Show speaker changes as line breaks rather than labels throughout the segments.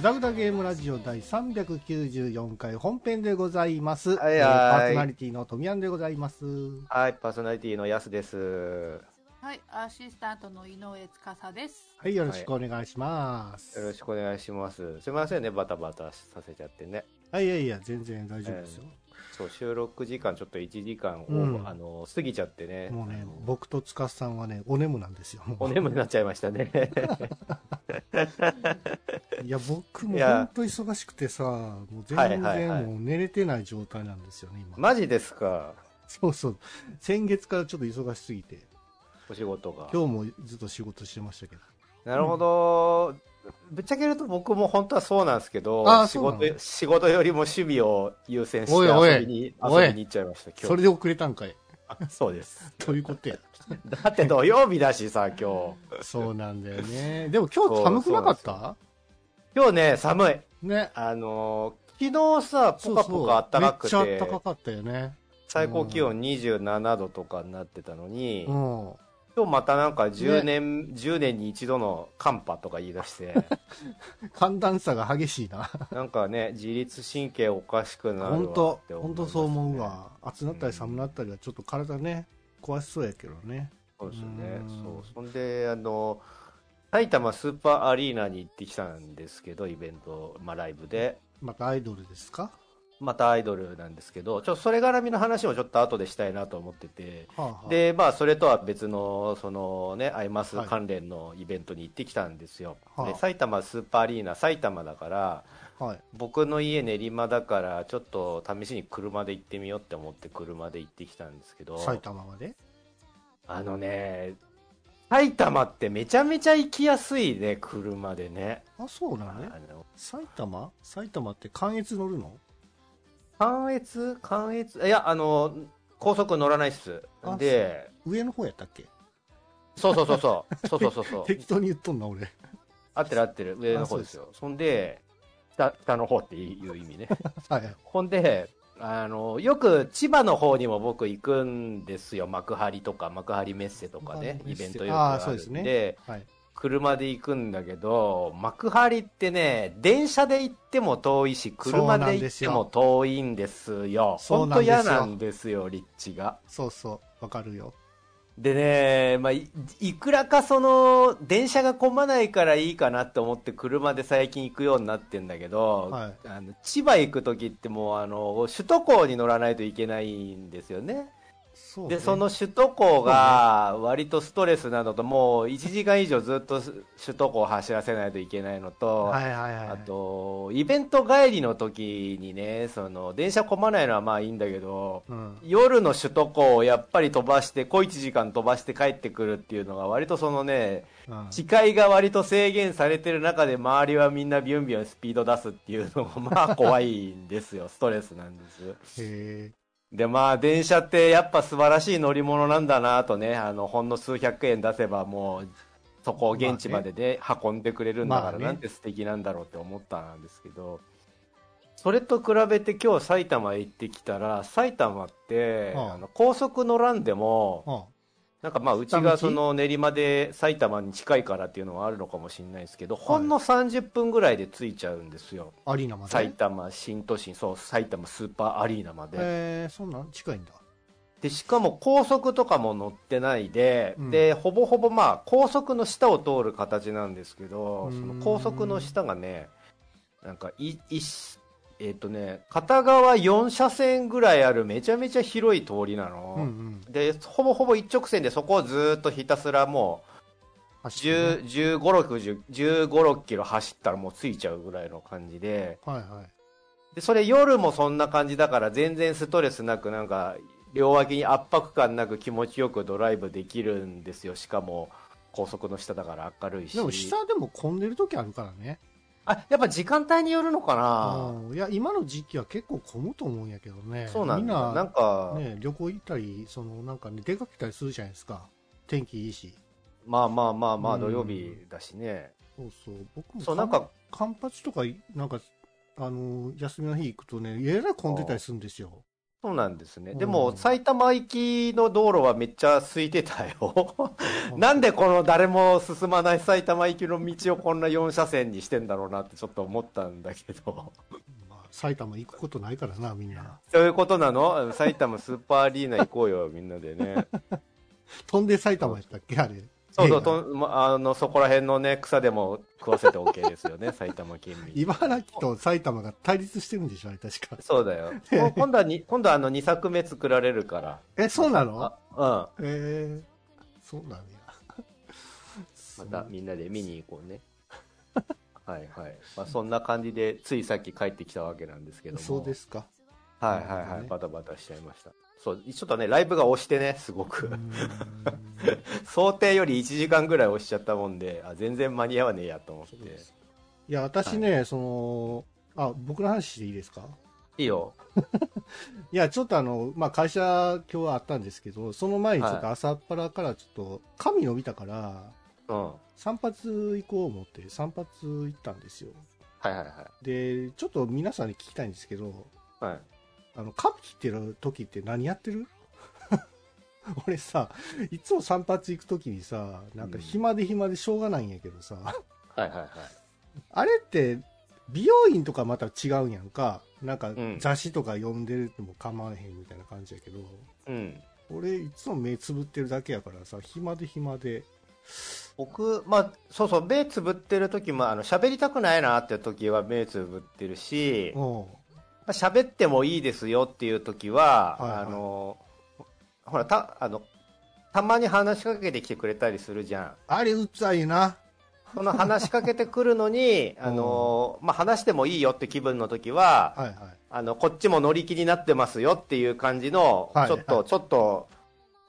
グダグダゲームラジオ第394回本編でございます。
はいはい
えーパーソナリティの富山でございます。
はい、パーソナリティのやすです。
はい、アシスタントの井上司です。
はい、よろしくお願いします。
よろしくお願いします。すみませんね、バタバタさせちゃってね。
はい、いやいや、全然大丈夫ですよ。
そう、収録時間ちょっと1時間を、
うん
あの、過ぎちゃってね。
もうね僕と司さんはね、お眠なんですよ。
お眠になっちゃいましたね。
いや、僕も本当忙しくてさ、もう全然もう寝れてない状態なんですよね、今。
マジですか？
そうそう。先月からちょっと忙しすぎて、
お仕事が。
今日もずっと仕事してましたけど。
なるほど。ぶっちゃけると僕も本当はそうなんですけど仕事、仕事よりも趣味を優先して
おいおい
遊びに、
おい
遊びに行っちゃいました、今日。
それで遅れたんかい。
そうです。
ということや？
だって土曜日だしさ、今日。
そうなんだよね。でも今日寒くなかった？
今日ね、寒い。
ね。
あのー昨日さ、ポカポカ暖かくて、
そうそうめっちゃ暖かかったよね。
最高気温27度とかになってたのに、
うん。
今日またなんか10年、10年に一度の寒波とか言い出して、
寒暖差が激しいな。
なんかね、自律神経おかしくなるわ
本当
って思い
本当そう思う。わ。暑なったり寒なったりはちょっと体ね、壊しそうやけどね。
そうですよね
う。ん
そう。そんで、あの、埼玉スーパーアリーナに行ってきたんですけど、イベント、まあライブで。
またアイドルですか？
またアイドルなんですけど、ちょっとそれ絡みの話もちょっと後でしたいなと思ってて、
はあはあ、
で、まあ、それとは別の、そのね、アイマス
はい。
関連のイベントに行ってきたんですよ。
はあ。
で、埼玉スーパーアリーナ、埼玉だから、
はい。
僕の家練馬だから、ちょっと試しに車で行ってみようって思って車で行ってきたんですけど、
埼玉まで？
あのね、埼玉ってめちゃめちゃ行きやすいね、車でね。
あ、そうなの？ね埼玉？埼玉って関越乗るの？
関越関越いや、あの、高速乗らないっす
あ。
で、
上の方やったっけ？
そうそうそうそう。そうそうそうそう。
適当に言っとんな、俺。
合ってる合ってる上の方ですよそんで北北の方っていう意味ね
はい。
ほんであのよく千葉の方にも僕行くんですよ幕張とか幕張メッセとかねイベントよくあ
あーそうですね
るんで
はい。
車で行くんだけど幕張ってね電車で行っても遠いし車で行っても遠いんですよ
そう
本当
なんですよ
嫌なんですよ立地が
そうそう。わかるよ。
でね、まあ、いいくらかその、電車が混まないからいいかなって思って車で最近行くようになってんだけど、
はい
あの千葉行く時ってもうあの、首都高に乗らないといけないんですよね。
そ。
で、その首都高が割とストレスなのと、もう1時間以上ずっと首都高を走らせないといけないのと、
はいはいはい。
あと、イベント帰りの時にね、その、電車混まないのはまあいいんだけど、
うん。
夜の首都高をやっぱり飛ばして、小1時間飛ばして帰ってくるっていうのが割とそのね、
うん
視界が割と制限されてる中で周りはみんなビュンビュンスピード出すっていうのがまあ怖いんですよ。ストレスなんです。
へえ。
でまあ電車ってやっぱ素晴らしい乗り物なんだなとね、あの、ほんの数百円出せばもう、そこを現地までで運んでくれるんだから、なんて素敵なんだろうって思ったんですけど、それと比べて今日埼玉へ行ってきたら、埼玉って、
はあ
あの高速乗らんでも、
あ
なんかまあうちがその練馬で埼玉に近いからっていうのはあるのかもしれないですけど、ほんの30分ぐらいで着いちゃうんですよ。
アリーナまで？
埼玉新都心、そう、埼玉スーパーアリーナまで。
えー、そんなん近いんだ。
で、しかも高速とかも乗ってないで、
うん
で、ほぼほぼまあ高速の下を通る形なんですけど、
うん
その高速の下がね、なんかい、いえっ、とね、片側4車線ぐらいあるめちゃめちゃ広い通りなの。
うんうん。
で、ほぼほぼ一直線でそこをずーっとひたすらもう、
走ってね
10 15、6、15、6キロ走ったらもう着いちゃうぐらいの感じで、
はいはい。
で、それ夜もそんな感じだから全然ストレスなくなんか、両脇に圧迫感なく気持ちよくドライブできるんですよ。しかも、高速の下だから明るいし。
でも下でも混んでる時あるからね。
あ、やっぱ時間帯によるのかな
うんいや、今の時期は結構混むと思うんやけどね。
そうなんだ。
みんな、
なんか、
ね、旅行行ったり、その、なんかね、出かけたりするじゃないですか。天気いいし。
まあまあまあまあ
うん
土曜日だしね。
そうそう。僕も
そう、なんか、
カンパチとか、なんか、あの、休みの日行くとね、えらい混んでたりするんですよ。
そうなんですね。で
う
も、
ん
埼玉行きの道路はめっちゃ空いてたよ。なんでこの誰も進まない埼玉行きの道をこんな4車線にしてんだろうなってちょっと思ったんだけど。
まあ、埼玉行くことないからな、みんな。
そういうことなの？埼玉スーパーアリーナ行こうよ、みんなでね。
飛んで埼玉やったっけあれ。
そうそう、とあの、そこら辺のね、草でも食わせて OK ですよね、埼玉県民。
茨城と埼玉が対立してるんでしょあれ確か。
そうだよ。今度はに、今度はあの、2作目作られるから。
え、そうなの？
あ
えー、そうなんや。
うん。またみんなで見に行こうね。はいはい。まあ、そんな感じで、ついさっき帰ってきたわけなんですけども。
そうですか。
はいはいはい。
ね
バタバタしちゃいました。そう、ちょっとね、ライブが押してね、すごく。想定より1時間ぐらい押しちゃったもんで、あ、全然間に合わねえやと思って。
いや、私ね、その、あ、僕の話でいいですか？
いいよ。
いや、ちょっとあの、まあ、会社今日はあったんですけど、その前にちょっと朝っぱらからちょっと、髪伸びたから、
うん。は
散髪行こう思って散髪行ったんですよ。
いはいは
で、ちょっと皆さんに聞きたいんですけど、
い。はい。
あの、髪切ってる時って何やってる？俺さ、いつも散髪行く時にさ、なんか暇で暇でしょうがないんやけどさ、
はいはいはい。
あれって、美容院とかまた違うんやんか。なんか
ん
雑誌とか読んでるっても構わへんみたいな感じやけど、
うん。
俺いつも目つぶってるだけやからさ、暇で暇で。
僕、まあ、そうそう、目つぶってる時も、あの、喋りたくないなって時は目つぶってるし、
うん。
まあ喋ってもいいですよっていう時は、
はいはい
あの、ほら、た、あの、たまに話しかけてきてくれたりするじゃん。
あれうっざいな。
その話しかけてくるのに、あの、まあ、話してもいいよって気分の時は、
はいはい。
あの、こっちも乗り気になってますよっていう感じの、
はい
ちょっと、
はい
ちょっと、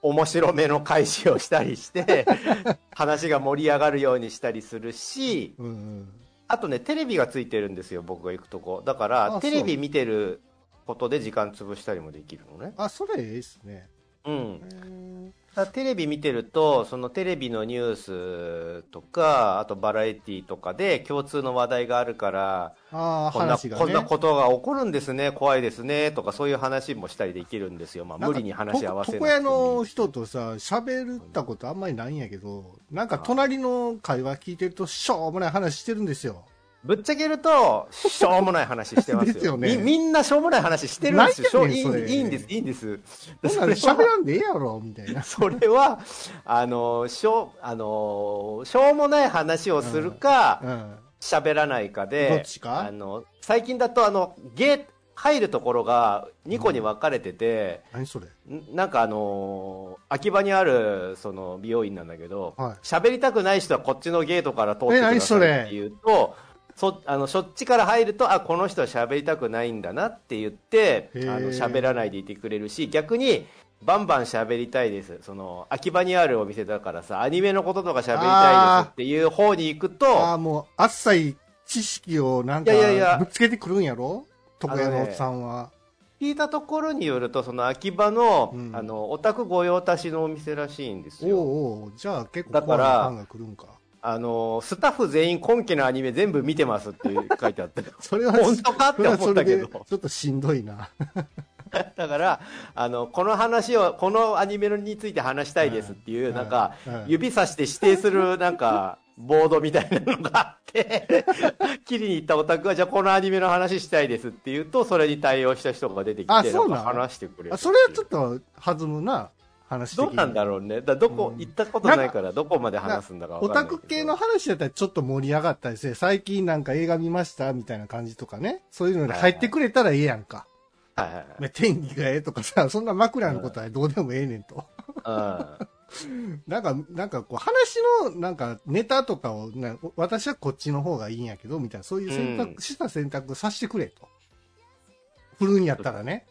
面白めの返しをしたりして、話が盛り上がるようにしたりするし、
うんうん。
あとね、テレビがついてるんですよ、僕が行くとこ。だから、
あ
テレビ見てることで時間潰したりもできるのね。
あ、それええっすね。
うん。だテレビ見てると、そのテレビのニュースとか、あとバラエティとかで共通の話題があるから、こんな、
ね。
こんなことが起こるんですね、怖いですね、とかそういう話もしたりできるんですよ。まあ無理に話合わせ
床屋の人とさ、喋ったことあんまりないんやけど、なんか隣の会話聞いてると、しょうもない話してるんですよ。
ぶっちゃけると、しょうもない話してますよ。
ですよね
みみんなしょうもない話してるんですよ。
ねんそれ
いいいんです、いいんです。
そ
れは
喋らんでええやろ、みたいな。
それは、あの、しょう、あの、しょうもない話をするか、
うん。
喋らないかで、
どっちか？
あの、最近だとあの、ゲー、入るところが2個に分かれてて、
何それ？
んなんかあのー秋葉にある、その、美容院なんだけど、
はい
喋りたくない人はこっちのゲートから通ってく
え
ださいって言うと、そ、あの、そっちから入ると、あ、この人は喋りたくないんだなって言って、あの、喋らないでいてくれるし、逆に、バンバン喋りたいです。その、秋葉にあるお店だからさ、アニメのこととか喋りたいですっていう方に行くと、
ああ、もう、あっさい知識をなんかぶつけてくるんやろ？床屋のおっさんは。
聞いたところによると、その秋葉の、
うん
あの、オタク御用達のお店らしいんです
おう
よ。
おうじゃあ結構
だから
ファンが来るんか。
あの、スタッフ全員今期のアニメ全部見てますって書いてあって。
それは、
本当かって思ったけど
ちょっとしんどいな。
だから、あの、この話を、このアニメについて話したいですっていう、
うん
なんか
うん、
指さして指定する、なんか、ボードみたいなのがあって、切りに行ったオタクが、じゃあこのアニメの話したいですって言うと、それに対応した人が出てきて、
あそうなの？
んか話してくれる。
あそれはちょっと弾むな、話
どうなんだろうね。だどこ、
うん
行ったことないから、どこまで話すんだか
オタ
わかんないけど。
ク系の話だったらちょっと盛り上がったりして、最近なんか映画見ましたみたいな感じとかね。そういうのに入ってくれたらええやんか。
はいはいはい
まあ天気がええとかさ、そんな枕のことはどうでもええねんと。
うん。
なんか、なんかこう話のなんかネタとかをな、私はこっちの方がいいんやけど、みたいな、そういう選択、
うん
した選択させてくれと。振るんやったらね。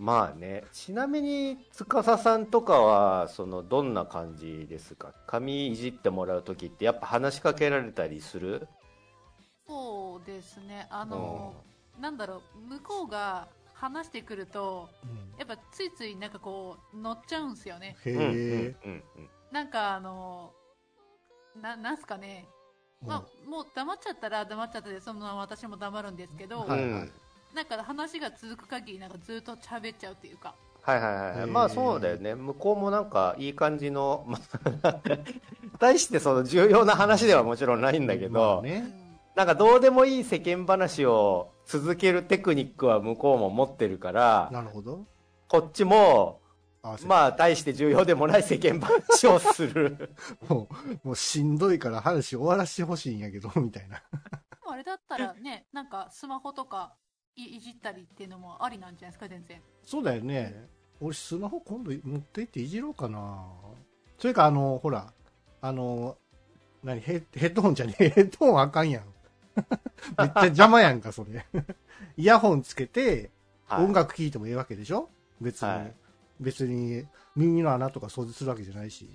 まあね。ちなみに、司さんとかは、その、どんな感じですか？髪いじってもらうときって、やっぱ話しかけられたりする？
そうですね。あの、なんだろう、向こうが話してくると、
うん
やっぱついついなんかこう、乗っちゃうんすよね。
へ
うんうん
え。
うん
なんかあの、な、なんすかね。まあ、もう黙っちゃったら黙っちゃったで、そのまま私も黙るんですけど、
はいはい
なんか話が続く限りなんかずっと喋っちゃうっていうか
はいはいはい、まあそうだよね向こうもなんかいい感じの、まあ、大してその重要な話ではもちろんないんだけど、
まあね。
うん
なんかどうでもいい世間話を続けるテクニックは向こうも持ってるから
なるほど。
こっちも
あ、
まあ大して重要でもない世間話をする
もう、もうしんどいから話終わらせてほしいんやけど、みたいな。
でもあれだったらねなんかスマホとかいいじったりっていうのもありなんじゃないですか全然
そうだよね。俺スマホ今度持って行っていじろうかな。それかあの、ほら、あの、何ヘッヘッドホンじゃねえ。ヘッドホンあかんやん。めっちゃ邪魔やんか、それ。イヤホンつけて、
はい
音楽聴いてもいいわけでしょ？別に、
はい
別に耳の穴とか掃除するわけじゃないし。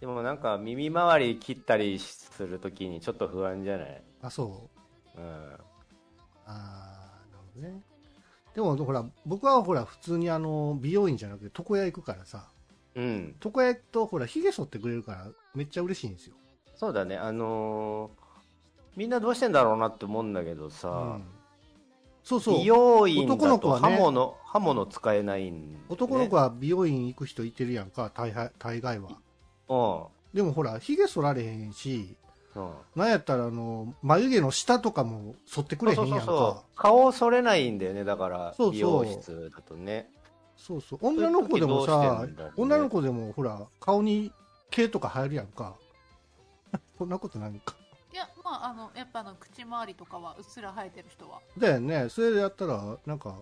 でもなんか耳周り切ったりするときにちょっと不安じゃない？
あ、そう。
うん
あーなるほどね。でも、ほら、僕はほら、普通にあの、美容院じゃなくて床屋行くからさ、
うん
床屋行くと、ほら、髭剃ってくれるから、めっちゃ嬉しいんですよ。
そうだねあのーみんなどうしてんだろうなって思うんだけどさ、
うんそうそう
美。容院だ
男の子はね
と刃物、刃物使えないん、ね、
男の子は美容院行く人いてるやんか、大概大概は。
う
でもほら、髭剃られへんし、なんやったら、あの、眉毛の下とかも剃ってくれへんやんか。
そうそうそう顔剃れないんだよねだから
そうそう
美容室だとね
そうそう女の子でもさ
ね、
女の子でもほら、顔に毛とか生えるやんか。そんなことないんか。
いやまああのやっぱあの口周りとかはうっすら生えてる人は
だよね。それでやったら、なんか、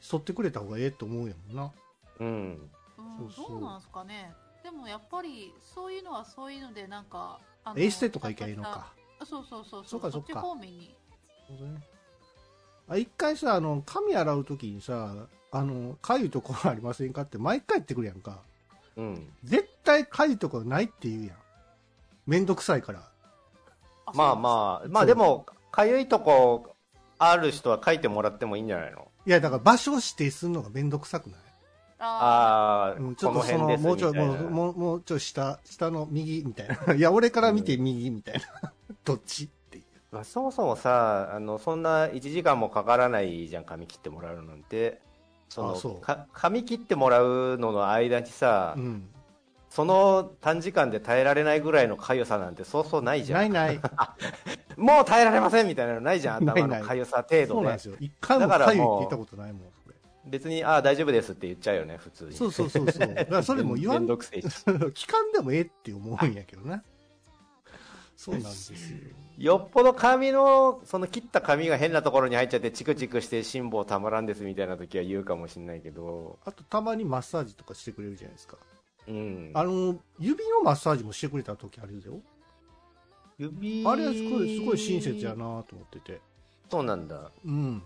剃ってくれた方がええと思うやもんな。
うん
うん
そうそう
どうなんすかねでもやっぱりそういうのはそういうのでなんかあの
エステとか行きゃいいのか。
あそうそうそう
そう。かそうか。
っち方面に。
そうだね。あ一回さ、あの、髪洗うときにさ、あの、かゆいところありませんかって毎回言ってくるやんか。
うん。
絶対かゆいところないって言うやん。めんどくさいから。
まあ
あ
まあまあでもかゆいとこある人は書いてもらってもいいんじゃないの？
いや、だから場所を指定するのがめんどくさくない？
あ
ああ、
うん、ちょ
こ
っとその、もうちょい、もう、もう、もうちょい下、下の右みたいな。いや、俺から見て右みたいな。どっちっていう。
まあ、そもそもさあのそんな1時間もかからないじゃん髪切ってもらうなんてその
あそ
髪切ってもらうのの間にさ、
うん。
その短時間で耐えられないぐらいのかゆさなんてそうそうないじゃん
ないない。
もう耐えられませんみたいなのないじゃん
ない
頭のかゆさ程度で
そうなんですよ。一回も
か
ゆいって言ったことないもん。俺
別にああ大丈夫ですって言っちゃうよね普通に
そうそうそうそう。だからそれも言わん、
めん
聞かんでもええって思うんやけどな。そうなんですよ。
よっぽど髪のその切った髪が変なところに入っちゃってチクチクして辛抱たまらんですみたいな時は言うかもしれないけど
あと、たまにマッサージとかしてくれるじゃないですか。
うん
あの、指のマッサージもしてくれた時あるよ。
指
あれはすごい、すごい親切やなと思ってて。
そうなんだ
うん。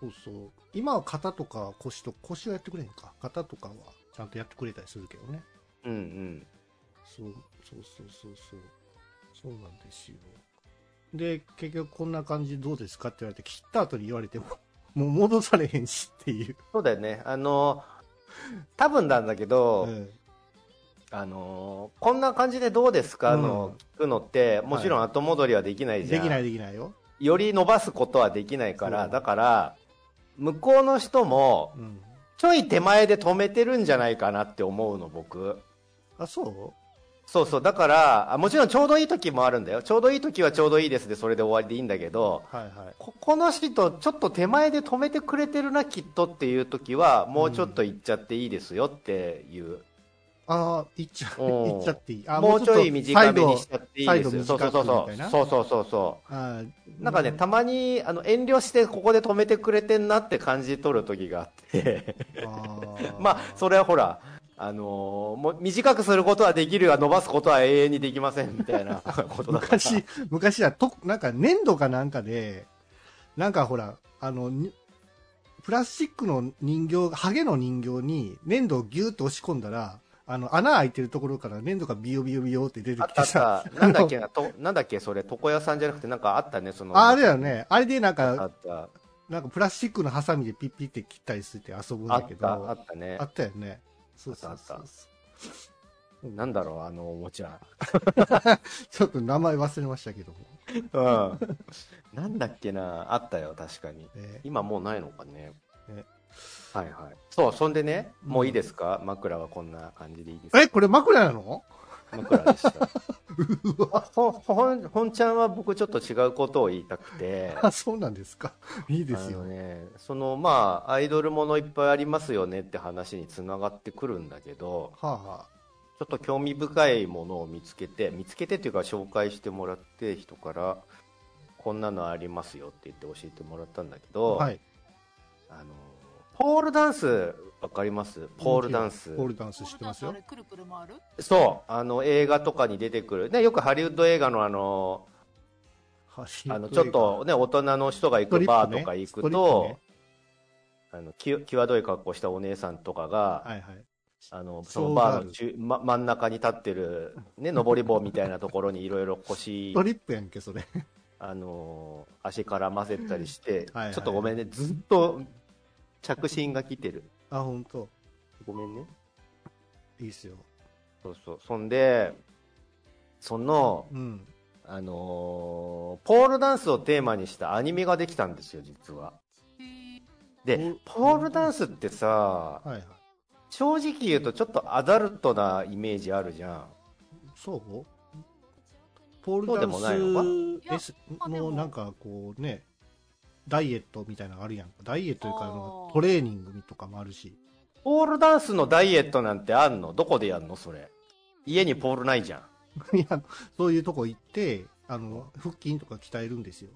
そうそう。今は肩とか腰と、腰はやってくれへんか。肩とかはちゃんとやってくれたりするけどね。
うんうん
そう、そうそうそうそう。そうなんですよ。で、結局こんな感じどうですかって言われて、切った後に言われても、もう戻されへんしっていう。
そうだよねあの多分なんだけど、
うん
あのこんな感じでどうですか？
うん
の聞くのってもちろん後戻りはできないじゃん、
できないできないよ。
より伸ばすことはできないからだから向こうの人も
うん。
ちょい手前で止めてるんじゃないかなって思うの僕。
あ、そ
そうそう。だからあもちろんちょうどいい時もあるんだよ。ちょうどいい時はちょうどいいです。でそれで終わりでいいんだけど
うはいはい。
ここの人ちょっと手前で止めてくれてるなきっとっていう時はもうちょっと行っちゃっていいですよっていう、
ああ、いっちゃ、
うん
いっちゃっていい。あ
もうちょい短めにし
し
ちゃっていいですよ。そうそうそう
短くみたいな。
そうそうそうそう。
あ
なんかね、たまにあの遠慮してここで止めてくれてんなって感じ取る時があって。まあそれはほらあのーもう短くすることはできるが伸ばすことは永遠にできませんみたいな ことだ
昔、昔はと、なんか粘土かなんかで、なんかほら、あの、にプラスチックの人形、ハゲの人形に粘土をギューッと押し込んだら、あの、穴開いてるところから粘土がビヨビヨビヨって出てきてさ、
た なんだっけなとなんだっけそれ床屋さんじゃなくてなんかあったねその
ああれだよね。あれでなん
あ
か、
った
なんかプラスチックのハサミでピッピって切ったりして遊ぶん
あ
だけど、
ったあったね
あったよね。そうそうそう
なんだろうあのおもちゃ
ちょっと名前忘れましたけども。
うん。なんだっけな、あったよ、確かに。
え
今もうないのかね
え。
はいはい。そう、そんでね、
うん
もういいですか？枕はこんな感じでいいですか？
え、これ枕なの？
枕でした。ほほん、ほんちゃんは僕ちょっと違うことを言いたくて。
あ、そうなんですか？いいですよ。
ね、そのまあアイドルものいっぱいありますよねって話につながってくるんだけど
はあ、は
ちょっと興味深いものを見つけて見つけてっていうか紹介してもらって人からこんなのありますよって言って教えてもらったんだけ
あ、
ど、
はい。
あのポールダンスわかります？ポールダンス。
ポールダンス知ってますよ。
くるくる回る？
そう。あの映画とかに出てくる、ね、よくハリウッド映画のあのあのちょっとね大人の人が行くバーとか行くと、あのき際どい格好したお姉さんとかが、
はいはい。
あの
そ
のバーの中、ま、真ん中に立ってる、ね、上り棒みたいなところにいろいろ腰。
ト、リップやんけ、それ。
あのー足絡ませたりして、
はいはい。
ちょっとごめんね、ずっと着信が来てる。
あ、ほんと。
ごめんね。
いいっすよ。
そうそう。そんで、その、
うん。
あのーポールダンスをテーマにしたアニメができたんですよ、実は。で、ポールダンスってさ、
はいはい。
正直言うとちょっとアダルトなイメージあるじゃん。
そう？ポール
そうでもないのか？
も
のなんかこうね、ダイエットみたいなのあるやんか。ダイエットというかトレーニングとかもあるし。
ポールダンスのダイエットなんてあんの？どこでやんのそれ？家にポールないじゃん。
いや、そういうとこ行って、あの、腹筋とか鍛えるんですよ。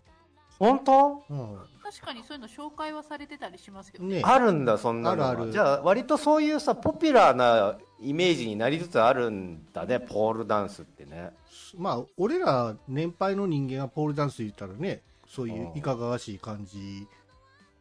本当？
うん。
確かにそういうの紹介はされてたりしますけど
ね
あるんだ、そんなのが
あるある
じゃあ、割とそういうさ、ポピュラーなイメージになりつつあるんだね、ポールダンスってね。
まあ、俺ら年配の人間がポールダンス言ったらね、そういう
うん
いかがわしい感じ、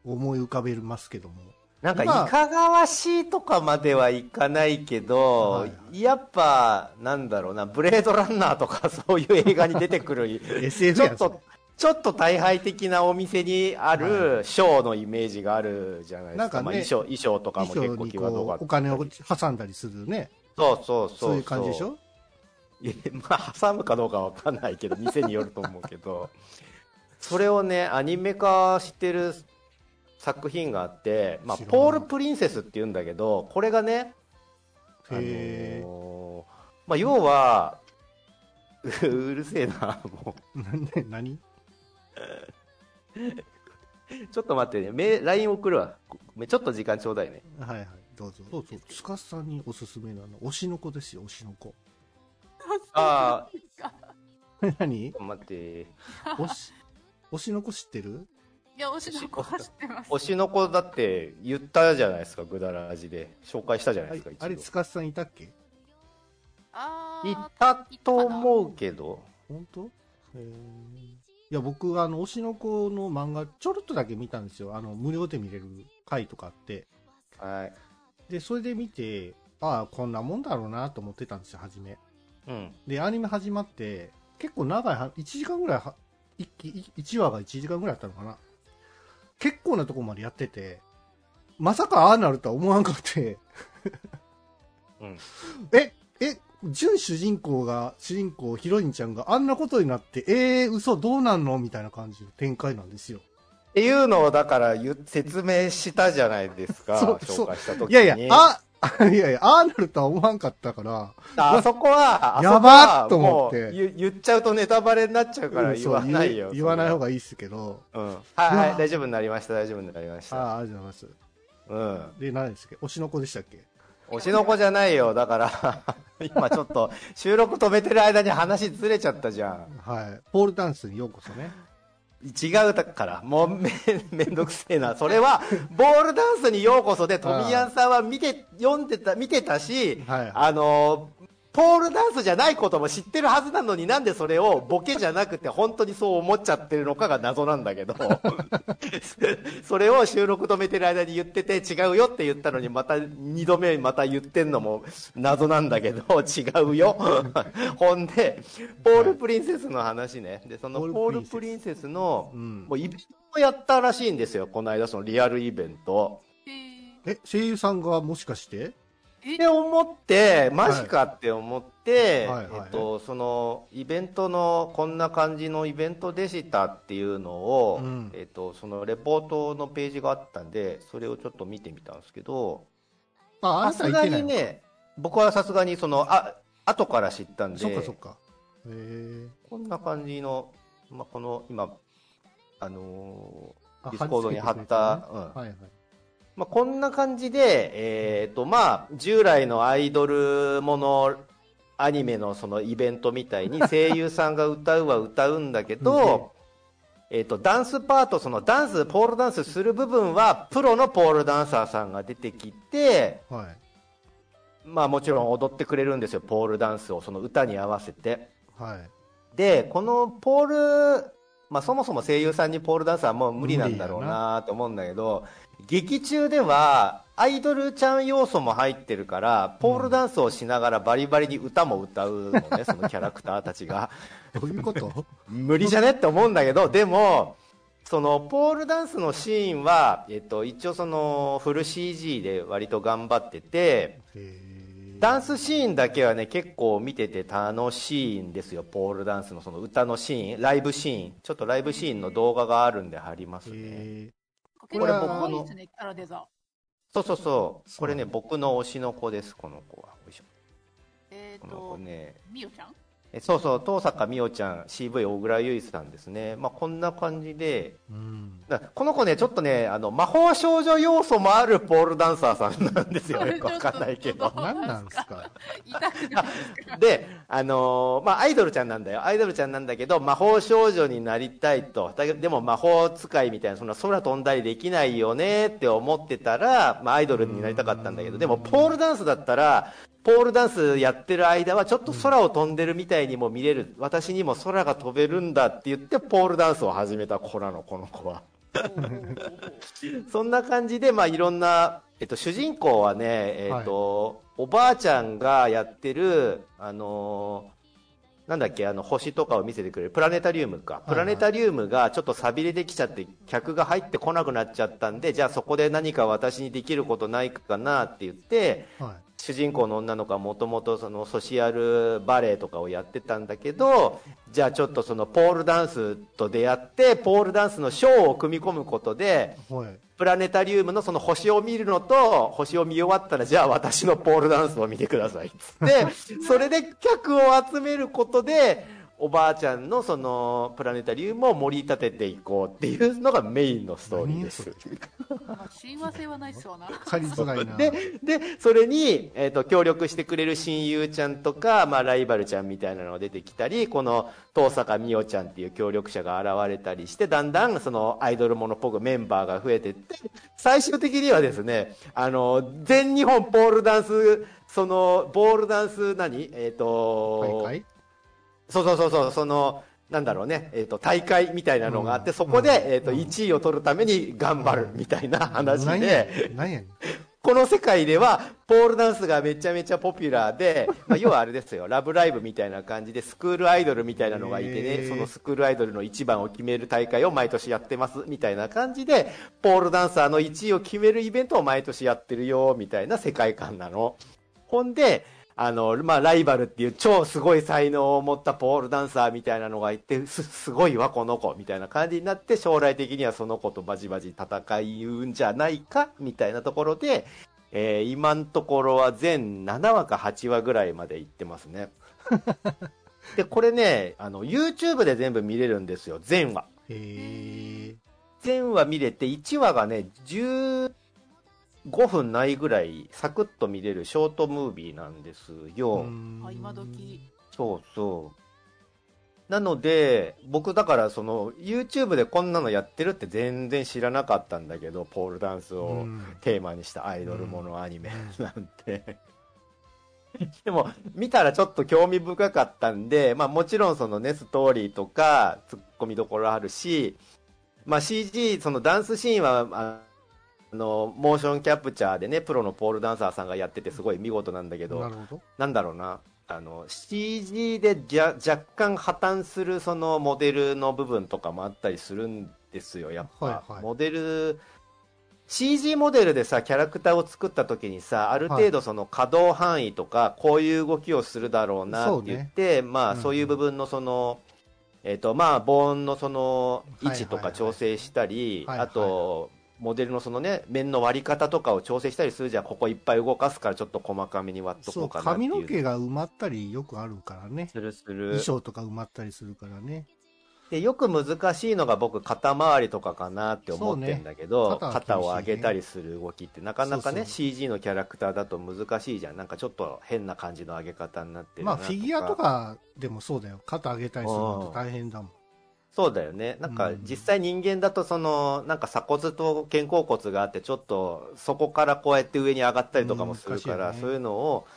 思い浮かべますけども。
なんか、い
まあ
かがわしいとかまではいかないけど、
はいは
やっぱ、なんだろうな、ブレードランナーとか そういう映画に出てくる、ちょっと、ちょっと大敗的なお店にあ
は
るショーのイメージがあるじゃないですか。
なんかね
まあ衣装、衣装とかも結構際どかった
お金を挟んだりするね。
そうそうそう。
そういう感じでしょ？
まあ、挟むかどうかは分かんないけど、店によると思うけど、それをね、アニメ化してる作品があって、まあ、ポール・プリンセスって言うんだけど、これがね、あのまあ、要は、う うるせえな、も
ー。な何？
う。ちょっと待ってね、メ LINE 送るわ。ちょっと時間ちょうだいね。
はいはい、どうぞ。そうそう。スカさんにおすすめなの、推しの子ですよ、推しの子。
あ
何？
ちょっと待って。
推し、推しの子知ってる？
いや推しの子は知ってます
推しの子だって言ったじゃないですか、ぐだらじで。紹介したじゃないですか、一度
あれ、スカさんいたっけ？
い
あー
たと思うけど。
本当？いや、僕、あの、推しの子の漫画、ちょろっとだけ見たんですよ。あの、無料で見れる回とかあって。
はい。
で、それで見て、ああ、こんなもんだろうなと思ってたんですよ、初め。
うん。
で、アニメ始まって、結構長いは、1時間ぐらいは、一期、1話が1時間ぐらいあったのかな。結構なとこまでやってて、まさかああなるとは思わんかって、
うん。
え、え、準主人公が、主人公、ヒロインちゃんがあんなことになって、えー、嘘どうなんの？みたいな感じの展開なんですよ。
っていうのをだから説明したじゃないですか、紹介した時に。
いやいや、あ、いやいや、ああなるとは思わんかったから、
あそこは、あそこは
やばっと思って
言言っちゃうとネタバレになっちゃうから言わないよ。
言言わない方
が。
がいいですけど、
うん。はい、
う
は
わ
い、大丈夫になりました、大丈夫になりました。
ああ、ありがとうございます。
うん。
で、何ですっけ推しの子でしたっけ
推しの子じゃないよ。だから、今ちょっと収録止めてる間に話ずれちゃったじゃん。
はい。ポールダンスにようこそね。
違うだから、もうめめんどくせえな。それは、ボールダンスにようこそで、トミヤンさんは見て、読んでた、見てたし、
はいはい
あのーポールダンスじゃないことも知ってるはずなのになんでそれをボケじゃなくて本当にそう思っちゃってるのかが謎なんだけど、それを収録止めてる間に言ってて違うよって言ったのにまた二度目また言ってんのも謎なんだけど、違うよ。ほんで、ポールプリンセスの話ね。で、その
ポールプリンセス
の、
うん。
もうイベントをやったらしいんですよ、この間そのリアルイベント。
え、声優さんがもしかして？
って思って、マジかって思って、
はいはいはい。
えっと、その、イベントの、こんな感じのイベントでしたっていうのを、
うん。
えっと、そのレポートのページがあったんで、それをちょっと見てみたんですけど、さすがにね、僕はさすがにその、あ、後から知ったんで、
そっかそっか。
こんな感じの、まあ、この、今、あの
あ
Discord に貼った
ね。
うん。
はいはい。
まあ、こんな感じで、えっ、と、まあ、従来のアイドルもの、アニメのそのイベントみたいに 声優さんが歌うは歌うんだけど、えっと、ダンスパート、そのダンス、ポールダンスする部分は、プロのポールダンサーさんが出てきて、
はい。
まあもちろん踊ってくれるんですよ、ポールダンスを、その歌に合わせて。
はい。
で、このポール、まあそもそも声優さんにポールダンスはもう無理なんだろうなと思うんだけど、劇中ではアイドルちゃん要素も入ってるから、ポールダンスをしながらバリバリに歌も歌うのね、そのキャラクターたちが。
どういうこと？
無理じゃね？って思うんだけど、でも、そのポールダンスのシーンは、えっと、一応そのフル CG で割と頑張ってて。ダンスシーンだけはね、結構見てて楽しいんですよ、ポールダンスのその歌のシーン、ライブシーン。ちょっとライブシーンの動画があるんで貼りますね。
へ
結構
これ
可愛いですね、キャラデザ。
そうそうそう。これね、僕の推しの子です、この子は。
えっ、
この子
と、
ね。
みおちゃん？
えそうそう、東坂美桜ちゃん、CV 小倉優衣さんですね。まあ、こんな感じで、
ーうん。
だこの子ね、ちょっとね、あの、魔法少女要素もあるポールダンサーさんなんですよ。よくわかんないけど。
何なんですか？
ですか
で、あのーまあ、アイドルちゃんなんだよ。アイドルちゃんなんだけど、魔法少女になりたいと。だけど、でも魔法使いみたいな、そんな空飛んだりできないよねって思ってたら、まあ、アイドルになりたかったんだけど、でも、ポールダンスだったら、ポールダンスやってる間は、ちょっと空を飛んでるみたいにも見れる。私にも空が飛べるんだって言って、ポールダンスを始めた子なの、この子は。そんな感じで、まあ、いろんな、えっと、主人公はね、えっと、おばあちゃんがやってる、あのーなんだっけ、あの、星とかを見せてくれる、プラネタリウムか。
はい
プラネタリウムがちょっと錆びれてきちゃって、客が入ってこなくなっちゃったんで、じゃあそこで何か私にできることないかなって言って、
はい。
主人公の女の子はもともとそのソシアルバレエとかをやってたんだけど、じゃあちょっとそのポールダンスと出会って、ポールダンスのショーを組み込むことで、
はい。
プラネタリウムのその星を見るのと、星を見終わったら、じゃあ私のポールダンスを見てくださいっつって、それで客を集めることで、おばあちゃんのそのプラネタリウムを盛り立てていこうっていうのがメインのストーリーです。
性はないっすわな。
わかりづらいな。
で、で、それに、えっ、と、協力してくれる親友ちゃんとか、まあ、ライバルちゃんみたいなのが出てきたり、この、東坂美桜ちゃんっていう協力者が現れたりして、だんだん、その、アイドルものっぽくメンバーが増えてって、最終的にはですね、あの、全日本ポールダンス、その、ボールダンス何、えっ、と、
大会？
そうそうそうそう、その、なんだろうね、えっ、と、大会みたいなのがあって、そこで、
うん。
えっ、と、1位を取るために頑張るみたいな話で、
何やねん。
この世界では、ポールダンスがめちゃめちゃポピュラーで、まあ、要はあれですよ、ラブライブみたいな感じで、スクールアイドルみたいなのがいて
へ
ね、
ー。
そのスクールアイドルの一番を決める大会を毎年やってます、みたいな感じで、ポールダンサーの1位を決めるイベントを毎年やってるよ、みたいな世界観なの。ほんで、あの、まあ、ライバルっていう超すごい才能を持ったポールダンサーみたいなのがいて、す、すごいわ、この子、みたいな感じになって、将来的にはその子とバチバチ戦うんじゃないか、みたいなところで、えー今のところは全7話か8話ぐらいまで行ってますね。で、これね、あの、YouTube で全部見れるんですよ、全話。
へえ。
全話見れて、1話がね、15分ないぐらい、サクッと見れるショートムービーなんですよ。
あ、今時。
そうそう。なので、僕だからその、YouTube でこんなのやってるって全然知らなかったんだけど、ポールダンスを
うん
テーマにしたアイドルものアニメなんて。でも、見たらちょっと興味深かったんで、まあもちろんそのね、ストーリーとか、突っ込みどころあるし、まあ CG、そのダンスシーンは、ああの、モーションキャプチャーでね、プロのポールダンサーさんがやっててすごい見事なんだけど、
なるほど。
なんだろうな、あの、CG でじゃ若干破綻するそのモデルの部分とかもあったりするんですよ、やっぱ。
はいはい。
モデル、CG モデルでさ、キャラクターを作った時にさ、ある程度その可動範囲とか、こういう動きをするだろうなって言って、まあ、
うん
そういう部分のその、えっ、と、まあ、ボーンのその位置とか調整したり、
はいはい。
あと、モデルのそのね、面の割り方とかを調整したりするじゃん。ここいっぱい動かすからちょっと細かめに割っとこうかなっていう。
髪の毛が埋まったりよくあるからね。
するする
衣。装とか埋まったりするからね。
で、よく難しいのが僕、肩周りとかかなって思ってんだけど、
ね肩ね
肩を上げたりする動きってなかなかね、
そうそう
CG のキャラクターだと難しいじゃん。なんかちょっと変な感じの上げ方になってるな
まあ、フィギュアと。かでもそうだよ。肩上げたりするのと大変だもん。
そうだよね。なんか
うん。
実際人間だとその、なんか鎖骨と肩甲骨があって、ちょっとそこからこうやって上に上がったりとかもするから、
ね。
そういうのを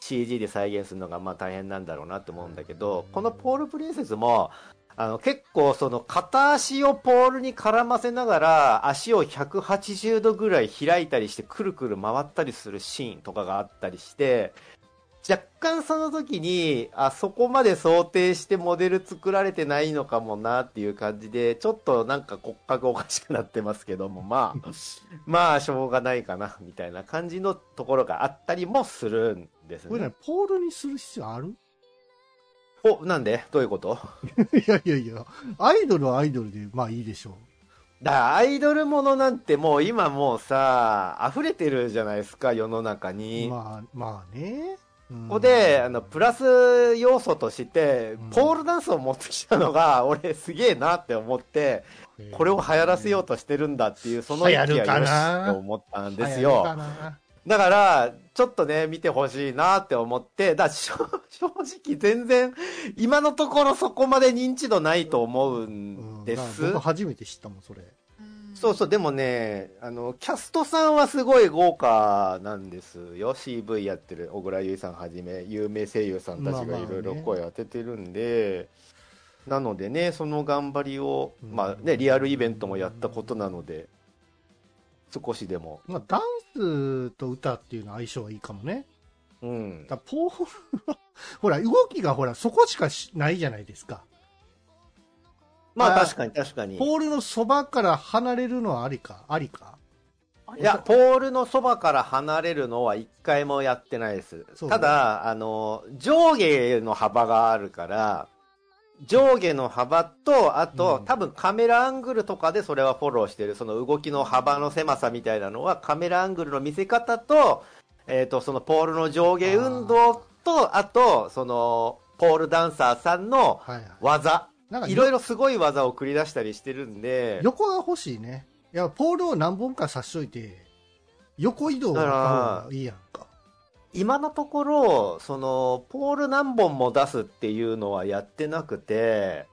CG で再現するのがまあ大変なんだろうなって思うんだけど、このポールプリンセスも、あの結構その片足をポールに絡ませながら足を180度ぐらい開いたりしてくるくる回ったりするシーンとかがあったりして若干その時にあそこまで想定してモデル作られてないのかもなっていう感じでちょっとなんか骨格おかしくなってますけどもまあ まあしょうがないかなみたいな感じのところがあったりもするんですね。
これね、ポールにする必要ある？
おなんで？どういうこと？
いやいやいや、アイドルはアイドルで、まあいいでしょ
だからアイドルものなんてもう今もうさ溢れてるじゃないですか世の中
う。
に、
まあ、まあね。こ
ここであのプラス要素として
うん。
ポールダンスを持ってきたのが 俺すげえなって思ってこれを流行らせようとしてるんだっていうその意気
流行るか
はよし
な
と思ったんですよ。
な？
だからちょっとね見てほしいなって思ってだ正 正直全然今のところそこまで認知度ないと思う
うん。ん
です、
僕初めて知ったもん、それ。
うん
そうそう、でもね、あの、キャストさんはすごい豪華なんですよ。CV やってる小倉優衣さんはじめ、有名声優さんたちがいろいろ声当ててるんで、なのでね、その頑張りを、
うん
まあね、リアルイベントもやったことなので、少しでも、
まあ、ダンスと歌っていうのは相性はいいかもね。
うん。
だポールはほら、動きがほら、そこしかしないじゃないですか。あ
まあ確かに確かに。
ポールのそばから離れるのはありか、ありか？
あ
いや、ポールのそばから離れるのは一回もやってないです。ただ、あの、上下の幅があるから、上下の幅と、あと、
うん
多分カメラアングルとかでそれはフォローしてる、その動きの幅の狭さみたいなのは、カメラアングルの見せ方と、えっ、と、そのポールの上下運動と、あと、その、ポールダンサーさんの
はいはい。
技、
なんか
いろいろすごい技を繰り出したりしてるんで、
横が欲しいね。いや、ポールを何本か刺しといて、横移動がいいやんか。
今のところ、その、ポール何本も出すっていうのはやってなくて、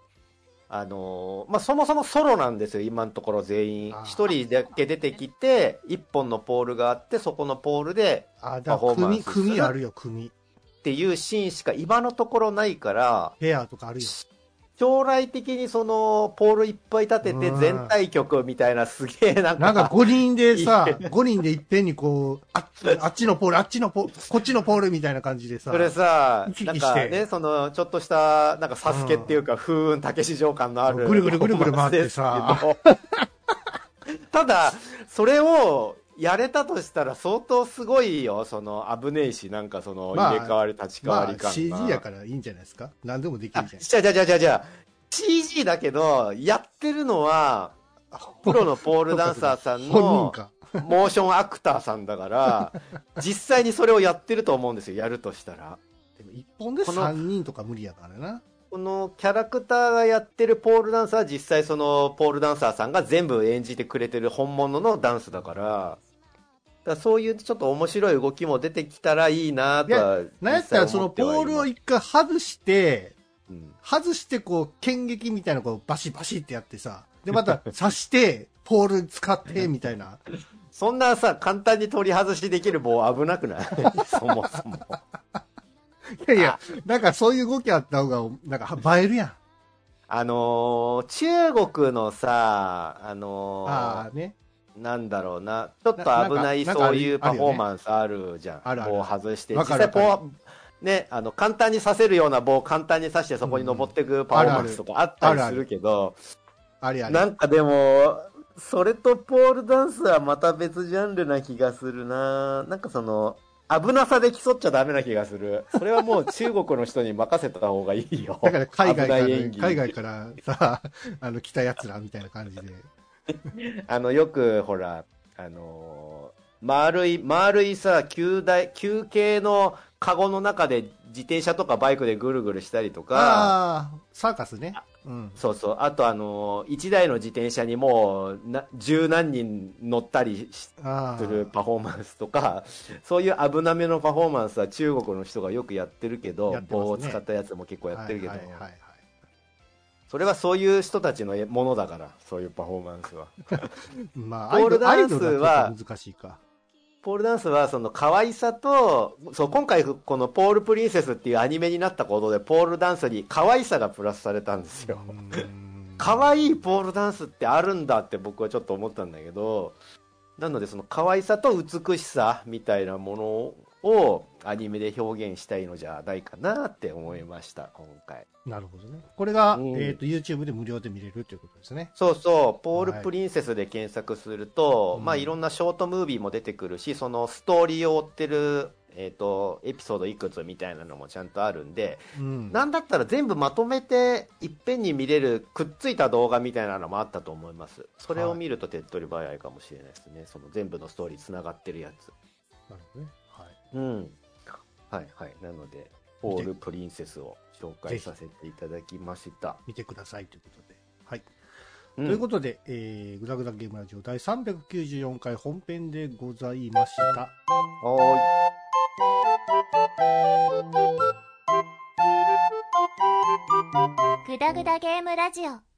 あの、まあ、そもそもソロなんですよ、今のところ全員一人だけ出てきて、一本のポールがあって、そこのポールでパフォーマンスする
組あるよ、組。
っていうシーンしか今のところないから、
ペアとかあるよ。
将来的にその、ポールいっぱい立てて
うん
全体曲みたいなすげえなんか、
なんか5人でさ
いい、
5人でいっぺんにこう、あっ あっちのポール、あっちのポール、こっちのポールみたいな感じでさ。
それさなんかね、その、ちょっとした、なんかサスケっていうか、風雲竹市場感のある。
ぐるぐるぐるぐる回ってさ。
ただ、それを、やれたとしたら相当すごいよ。その、危ねえし、なんかその、
まあ
入れ替わり、立ち替わ
まあ
り感が。
CG やからいいんじゃないですか？何でもでき
あ
るじゃん。
じゃあじゃあじゃあじゃあ CG だけど、やってるのは、プロのポールダンサーさん
本人
の、
か。
モーションアクターさんだから、実際にそれをやってると思うんですよ。やるとしたら。
でも一本で
この
3人とか無理やからな。
このキャラクターがやってるポールダンスは実際そのポールダンサーさんが全部演じてくれてる本物のダンスだから、だそういうちょっと面白い動きも出てきたらいいなとは
なんやったらそのポールを一回外して、
うん
外してこう、剣撃みたいなこう、バシバシってやってさ、でまた刺して、ポール使って、みたいな。
そんなさ、簡単に取り外しできる棒危なくない？そもそも。
いやいや、なんかそういう動きあった方が、なんか映えるやん。
あのー中国のさ、あのー
ああね。
なんだろうな、ちょっと
な
危ないそういうパフォーマンスあるじゃん。
あるある
棒外して。
わ
実際ね、あの、簡単に刺せるような棒を簡単に刺してそこに登っていくパフォーマンスとかあったりするけど、
あれあれ。
なんかでも、それとポールダンスはまた別ジャンルな気がするななんかその、危なさで競っちゃダメな気がする。それはもう中国の人に任せた方がいいよ。
だから海外から、海外からさ、あの、来た奴らみたいな感じで。
あの、よく、ほら、あのー丸い、丸いさ、球台、球形のカゴの中で自転車とかバイクでぐるぐるしたりとか、
ああ、サーカスね。うん。
そうそう、あとあのー一台の自転車にもう、な、十何人乗ったりするパフォーマンスとか、そういう危なめのパフォーマンスは中国の人がよくやってるけど、
ね。
棒を使ったやつも結構
あ
やってるけど、
はいはいはいはい
それはそういう人たちのものだから、そういうパフォーマンスは。
まあ、
ポールダンスは
難しいか。
ポールダンスはその可愛さと、そう、今回このポールプリンセスっていうアニメになったことで、ポールダンスに可愛さがプラスされたんですよ。可愛いポールダンスってあるんだって僕はちょっと思ったんだけど、なのでその可愛さと美しさみたいなものをアニメで表現したいのじゃないかなって思いました、今回。
なるほどね。これが、
うん
えっ、と、YouTube で無料で見れるということですね。
そうそう、ポールプリンセスで検索すると、
はい
まあいろんなショートムービーも出てくるし、そのストーリーを追ってる、えっ、と、エピソードいくつみたいなのもちゃんとあるんで、
うん。
なんだったら全部まとめていっぺんに見れるくっついた動画みたいなのもあったと思います。それを見ると手っ取り早いかもしれないですね。その全部のストーリーつながってるやつ。
なるほどね。はい。
うん。はいはい。なので、ポールプリンセスを紹介させていただきました。
見てくださいということで。はい。
うん
ということで、えー、グダグダゲームラジオ第394回本編でございました。
はーい。
グダグダゲームラジオ